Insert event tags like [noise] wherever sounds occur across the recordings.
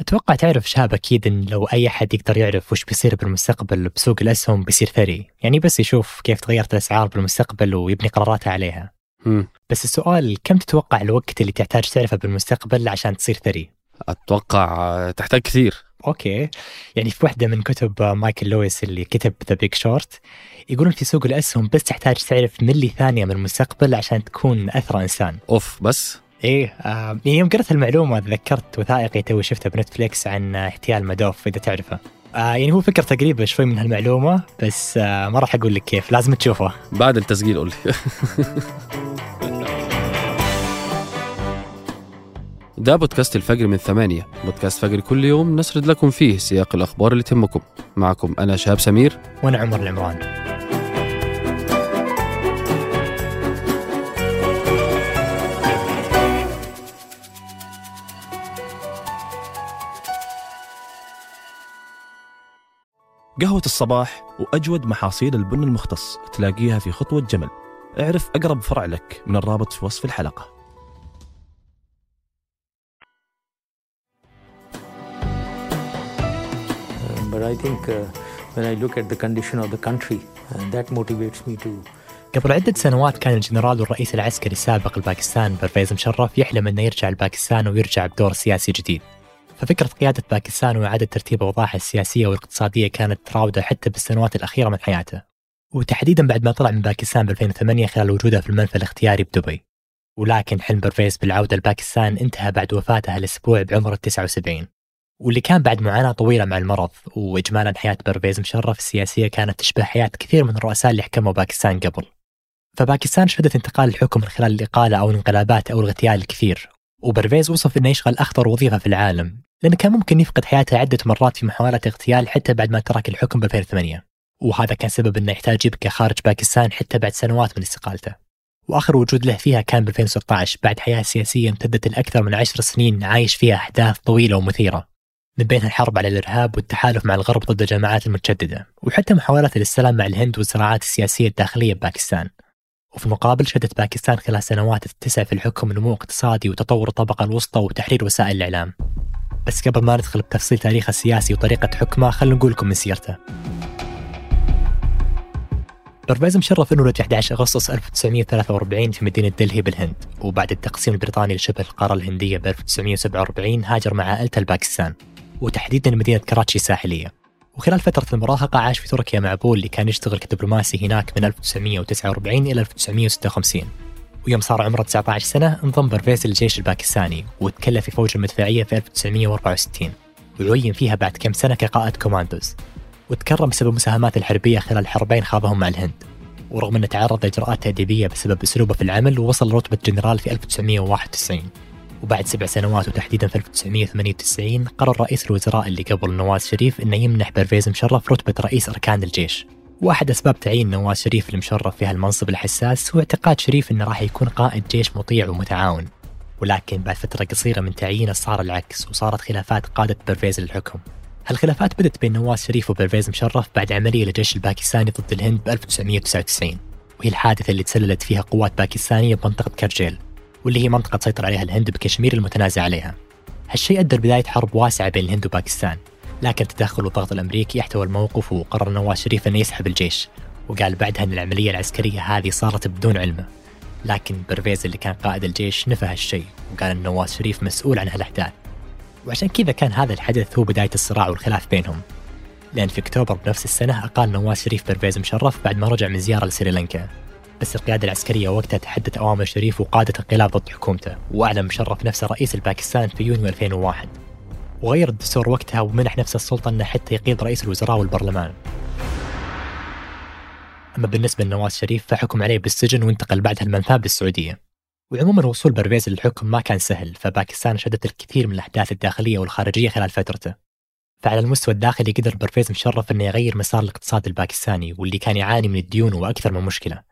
أتوقع تعرف شاب أكيد إن لو أي حد يقدر يعرف وش بيصير بالمستقبل بسوق الأسهم بيصير ثري يعني بس يشوف كيف تغيرت الأسعار بالمستقبل ويبني قراراته عليها. مم. بس السؤال كم تتوقع الوقت اللي تحتاج تعرفه بالمستقبل عشان تصير ثري؟ أتوقع تحتاج كثير. okay. يعني في واحدة من كتب مايكل لويس اللي كتب The Big Short يقولون في سوق الأسهم بس تحتاج تعرف ملي ثانية من المستقبل عشان تكون أثرى إنسان. أوف بس؟ إيه آه يعني يوم قرأت المعلومة تذكرت وثائقي توي شفته بنتفليكس عن احتيال مادوف إذا تعرفه. آه يعني هو فكرة تقريبا شوي من هالمعلومة بس آه ما راح أقول لك كيف لازم تشوفه. بعد التسجيل قول لي. [laughs] ده بودكاست الفجر من ثمانية. بودكاست فجر كل يوم نسرد لكم فيه سياق الأخبار اللي تهمكم. معكم أنا شهاب سمير. وأنا عمر العمران. قهوة الصباح وأجود محاصيل البن المختص تلاقيها في خطوة جمل اعرف أقرب فرع لك من الرابط في وصف الحلقة but I think uh, when I look at the condition of the country, uh, that motivates me to قبل عدة سنوات كان الجنرال والرئيس العسكري السابق لباكستان برفيز مشرف يحلم أنه يرجع لباكستان ويرجع بدور سياسي جديد. ففكرة قيادة باكستان وإعادة ترتيب أوضاعها السياسية والاقتصادية كانت تراوده حتى بالسنوات الأخيرة من حياته. وتحديدا بعد ما طلع من باكستان ب 2008 خلال وجوده في المنفى الاختياري بدبي. ولكن حلم برفيز بالعودة لباكستان انتهى بعد وفاته هالأسبوع بعمر ال 79. واللي كان بعد معاناة طويلة مع المرض وإجمالا حياة برفيز مشرف السياسية كانت تشبه حياة كثير من الرؤساء اللي حكموا باكستان قبله فباكستان شهدت انتقال الحكم من خلال الإقالة أو الانقلابات أو الاغتيال الكثير وبرفيز وصف أنه يشغل أخطر وظيفة في العالم لأنه كان ممكن يفقد حياته عدة مرات في محاولات اغتيال حتى بعد ما ترك الحكم ب 2008 وهذا كان سبب أنه يحتاج يبقى خارج باكستان حتى بعد سنوات من استقالته. وآخر وجود له فيها كان ب 2016 بعد حياة سياسية امتدت لأكثر من عشر سنين عايش فيها أحداث طويلة ومثيرة. من بينها الحرب على الإرهاب والتحالف مع الغرب ضد الجماعات المتشددة وحتى محاولات السلام مع الهند والصراعات السياسية الداخلية بباكستان. وفي المقابل شهدت باكستان خلال سنواته التسع في الحكم نمو اقتصادي وتطور الطبقة الوسطى وتحرير وسائل الإعلام. بس قبل ما ندخل بتفصيل تاريخه السياسي وطريقة حكمه خلينا نقول لكم من سيرته. برفيز مشرف انولد 11 أغسطس 1943 في مدينة دلهي بالهند وبعد التقسيم البريطاني لشبه القارة الهندية ب 1947 هاجر مع عائلته لباكستان وتحديدا مدينة كراتشي الساحلية. وخلال فترة المراهقة عاش في تركيا مع أبوه اللي كان يشتغل كدبلوماسي هناك من 1949 إلى 1956 ويوم صار عمره 19 سنة انضم برفيز للجيش الباكستاني وتكلف في فوج المدفعية في 1964 وعين فيها بعد كم سنة كقائد كوماندوز. وتكرم بسبب مساهماته الحربية خلال حربين خاضهم مع الهند. ورغم أنه تعرض لإجراءات تأديبية بسبب أسلوبه في العمل ووصل لرتبة جنرال في 1991 وبعد سبع سنوات وتحديدا في 1998 قرر رئيس الوزراء اللي قبل نواز شريف إنه يمنح برفيز مشرف رتبة رئيس أركان الجيش. وأحد أسباب تعيين نواز شريف لمشرف في هالمنصب الحساس هو اعتقاد شريف أنه راح يكون قائد جيش مطيع ومتعاون ولكن بعد فترة قصيرة من تعيينه صار العكس وصارت خلافات قادت برفيز للحكم. هالخلافات بدت بين نواز شريف وبرفيز مشرف بعد عملية للجيش الباكستاني ضد الهند ب 1999 وهي الحادثة اللي تسللت فيها قوات باكستانية بمنطقة كارجيل واللي هي منطقة تسيطر عليها الهند بكشمير المتنازع عليها. هالشيء أدى لبداية حرب واسعة بين الهند وباكستان. لكن التدخل والضغط الأمريكي احتوى الموقف وقرر نواز شريف أنه يسحب الجيش. وقال بعدها أن العملية العسكرية هذه صارت بدون علمه لكن برفيز اللي كان قائد الجيش نفى هالشيء وقال أن نواز شريف مسؤول عن هالأحداث. وعشان كذا كان هذا الحدث هو بداية الصراع والخلاف بينهم. لأن في أكتوبر بنفس السنة أقال نواز شريف برفيز مشرف بعد ما رجع من زيارة لسريلانكا بس القيادة العسكرية وقتها تحدت أوامر شريف وقادت انقلاب ضد حكومته. وأعلن مشرف نفسه رئيس لباكستان في يونيو 2001 وغير الدستور وقتها ومنح نفسه السلطة أنه حتى يقيد رئيس الوزراء والبرلمان. أما بالنسبة لنواز شريف فحكم عليه بالسجن وانتقل بعدها للمنفى بالسعودية. وعموما وصول برفيز للحكم ما كان سهل فباكستان شهدت الكثير من الأحداث الداخلية والخارجية خلال فترته. فعلى المستوى الداخلي قدر برفيز مشرف إنه يغير مسار الاقتصاد الباكستاني واللي كان يعاني من الديون وأكثر من مشكلة.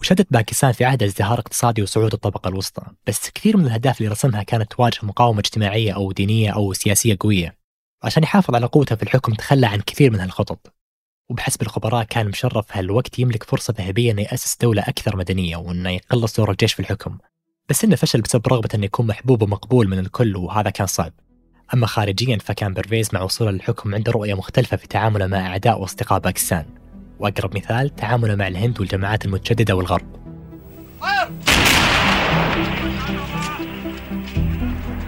وشهدت باكستان في عهده ازدهار اقتصادي وصعود الطبقة الوسطى بس كثير من الأهداف اللي رسمها كانت تواجه مقاومة اجتماعية أو دينية أو سياسية قوية عشان يحافظ على قوته في الحكم تخلى عن كثير من هالخطط. وبحسب الخبراء كان مشرف هالوقت يملك فرصة ذهبية أنه يأسس دولة أكثر مدنية وأنه يقلص دور الجيش في الحكم. بس إنه فشل بسبب رغبة أنه يكون محبوب ومقبول من الكل وهذا كان صعب. أما خارجيا فكان برفيز مع وصوله للحكم عنده رؤية مختلفة في تعامله مع أعداء وأصدقاء باكستان. وأقرب مثال تعامله مع الهند والجماعات المتجددة والغرب.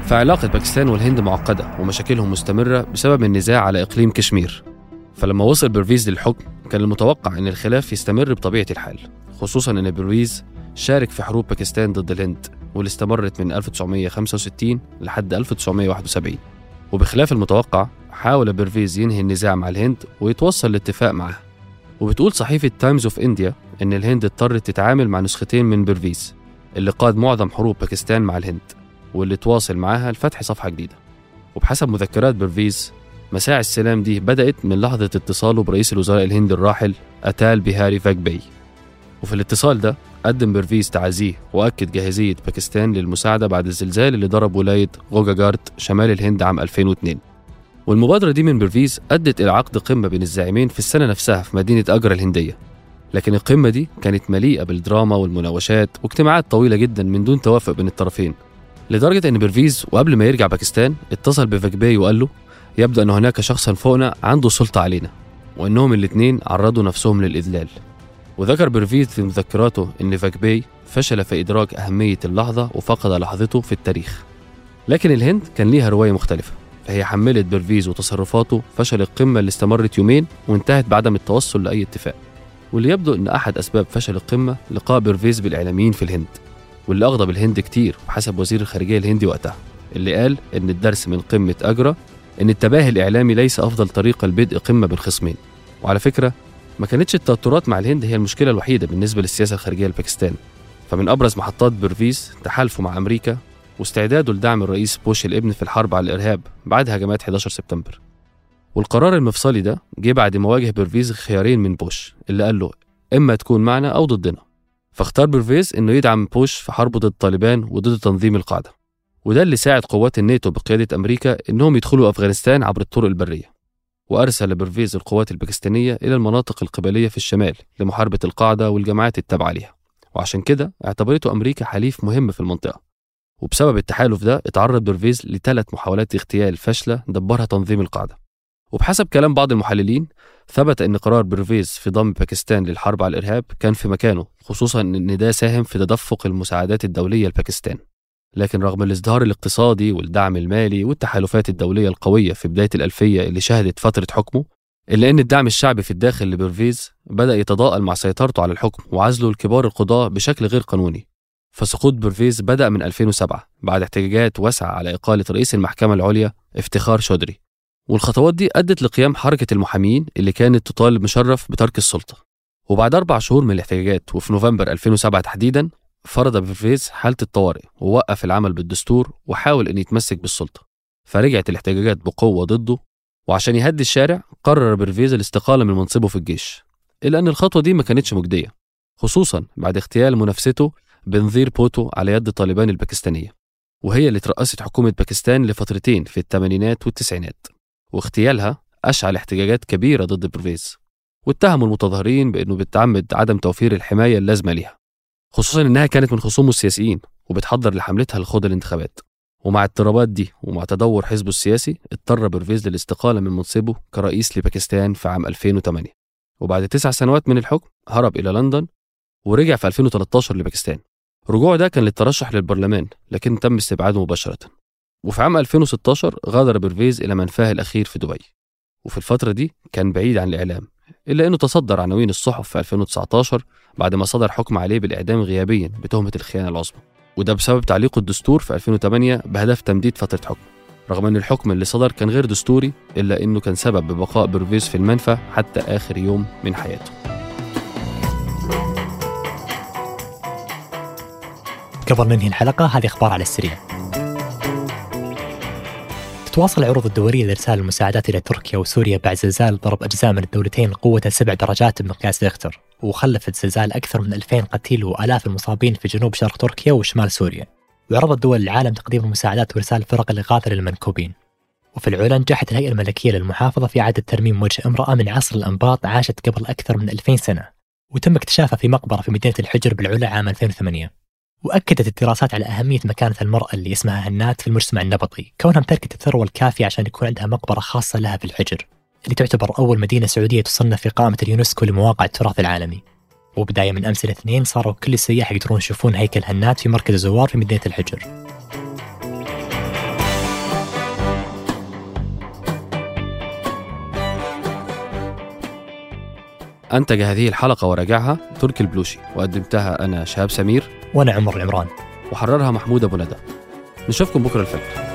فعلاقة باكستان والهند معقدة ومشاكلهم مستمرة بسبب النزاع على إقليم كشمير. فلما وصل برفيز للحكم كان المتوقع أن الخلاف يستمر بطبيعة الحال خصوصا أن برفيز شارك في حروب باكستان ضد الهند واللي استمرت من 1965 لحد 1971 وبخلاف المتوقع حاول برفيز ينهي النزاع مع الهند ويتوصل لاتفاق معها وبتقول صحيفة Times of India إن الهند اضطرت تتعامل مع نسختين من برفيز اللي قاد معظم حروب باكستان مع الهند واللي تواصل معاها لفتح صفحة جديدة. وبحسب مذكرات برفيز مساعي السلام دي بدأت من لحظة اتصاله برئيس الوزراء الهندي الراحل أتال بيهاري فاجبايي وفي الاتصال ده قدم برفيز تعازيه وأكد جاهزية باكستان للمساعدة بعد الزلزال اللي ضرب ولاية غوجاجارت شمال الهند عام 2002 والمبادرة دي من برفيز أدت إلى عقد قمة بين الزعيمين في السنة نفسها في مدينة أجرا الهندية. لكن القمة دي كانت مليئة بالدراما والمناوشات واجتماعات طويلة جدا من دون توافق بين الطرفين. لدرجة أن برفيز وقبل ما يرجع باكستان اتصل بفاجبايي وقال له يبدو أن هناك شخصا فوقنا عنده سلطة علينا وأنهم الاثنين عرضوا نفسهم للإذلال. وذكر برفيز في مذكراته أن فاجبايي فشل في إدراك أهمية اللحظة وفقد لحظته في التاريخ. لكن الهند كان ليها رواية مختلفة. فهي حملت برفيز وتصرفاته فشل القمة اللي استمرت يومين وانتهت بعدم التوصل لأي اتفاق. واللي يبدو أن أحد أسباب فشل القمة لقاء برفيز بالإعلاميين في الهند واللي أغضب الهند كتير بحسب وزير الخارجية الهندي وقتها اللي قال إن الدرس من قمة أجرا إن التباهي الإعلامي ليس أفضل طريقة لبدء قمة بين خصمين وعلى فكرة ما كانتش التوترات مع الهند هي المشكلة الوحيدة بالنسبة للسياسة الخارجية لباكستان فمن أبرز محطات برفيز تحالفه مع أمريكا واستعداده لدعم الرئيس بوش الابن في الحرب على الإرهاب بعد هجمات 11 سبتمبر. والقرار المفصلي ده جه بعد ما واجه برفيز خيارين من بوش اللي قال له إما تكون معنا أو ضدنا. فاختار برفيز إنه يدعم بوش في حربه ضد طالبان وضد تنظيم القاعدة. وده اللي ساعد قوات الناتو بقيادة أمريكا إنهم يدخلوا أفغانستان عبر الطرق البرية وأرسل برفيز القوات الباكستانية إلى المناطق القبلية في الشمال لمحاربة القاعدة والجماعات التابعة ليها. وعشان كده اعتبرته أمريكا حليف مهم في المنطقة. وبسبب التحالف ده اتعرض برفيز لثلاث محاولات اغتيال فاشلة دبرها تنظيم القاعدة. وبحسب كلام بعض المحللين ثبت أن قرار برفيز في ضم باكستان للحرب على الإرهاب كان في مكانه خصوصا أن ده ساهم في تدفق المساعدات الدولية لباكستان. لكن رغم الازدهار الاقتصادي والدعم المالي والتحالفات الدولية القوية في بداية الألفية اللي شهدت فترة حكمه إلا أن الدعم الشعبي في الداخل لبرفيز بدأ يتضاءل مع سيطرته على الحكم وعزله لكبار القضاة بشكل غير قانوني. فسقوط برفيز بدأ من 2007 بعد احتجاجات واسعة على إقالة رئيس المحكمة العليا افتخار شودري. والخطوات دي أدت لقيام حركة المحامين اللي كانت تطالب مشرف بترك السلطة. وبعد أربع شهور من الاحتجاجات وفي نوفمبر 2007 تحديدا فرض برفيز حالة الطوارئ ووقف العمل بالدستور وحاول أن يتمسك بالسلطة. فرجعت الاحتجاجات بقوة ضده وعشان يهدي الشارع قرر برفيز الاستقالة من منصبه في الجيش إلا أن الخطوة دي ما كانتش مجدية خصوصا بعد اغتيال منافسته بنظير بوتو على يد طالبان الباكستانية وهي اللي ترأست حكومة باكستان لفترتين في الثمانينات والتسعينات واغتيالها أشعل احتجاجات كبيرة ضد برفيز واتهموا المتظاهرين بأنه بتعمد عدم توفير الحماية اللازمة ليها خصوصا إنها كانت من خصومه السياسيين وبتحضر لحملتها لخوض الانتخابات ومع الاضطرابات دي ومع تدهور حزبه السياسي اضطر برفيز للاستقالة من منصبه كرئيس لباكستان في عام 2008 وبعد تسع سنوات من الحكم هرب إلى لندن ورجع في 2013 لباكستان. رجوعه ده كان للترشح للبرلمان لكن تم استبعاده مباشرة. وفي عام 2016 غادر برفيز إلى منفاه الأخير في دبي. وفي الفترة دي كان بعيد عن الإعلام إلا أنه تصدر عناوين الصحف في 2019 بعد ما صدر حكم عليه بالإعدام غيابيا بتهمة الخيانة العظمى. وده بسبب تعليقه الدستور في 2008 بهدف تمديد فترة حكمه رغم أن الحكم اللي صدر كان غير دستوري إلا أنه كان سبب ببقاء برفيز في المنفى حتى آخر يوم من حياته. قبل ننهي الحلقة هذه أخبار على السريع. تتواصل العروض الدولية لإرسال المساعدات إلى تركيا وسوريا بعد زلزال ضرب أجزاء من الدولتين قوته سبع درجات بمقياس ريختر وخلف الزلزال أكثر من 2000 قتيل وآلاف المصابين في جنوب شرق تركيا وشمال سوريا. وعرضت دول العالم تقديم المساعدات وإرسال فرق الإغاثة للمنكوبين. وفي العلا نجحت الهيئة الملكية للمحافظة في إعادة ترميم وجه امرأة من عصر الأنباط عاشت قبل أكثر من 2000 سنة. وتم اكتشافها في مقبرة في مدينة الحجر بالعلا عام 2008 وأكدت الدراسات على أهمية مكانة المرأة اللي اسمها هنات في المجتمع النبطي كونها امتلكت الثروة الكافية عشان يكون عندها مقبرة خاصة لها في الحجر اللي تعتبر أول مدينة سعودية تصنف في قائمة اليونسكو لمواقع التراث العالمي. وبداية من أمس الاثنين صاروا كل السياح يقدرون يشوفون هيكل هنات في مركز الزوار في مدينة الحجر. أنتج هذه الحلقة وراجعها تركي البلوشي وقدمتها أنا شهاب سمير. وأنا عمر العمران وحررها محمود أبو ندى نشوفكم بكرة الفجر.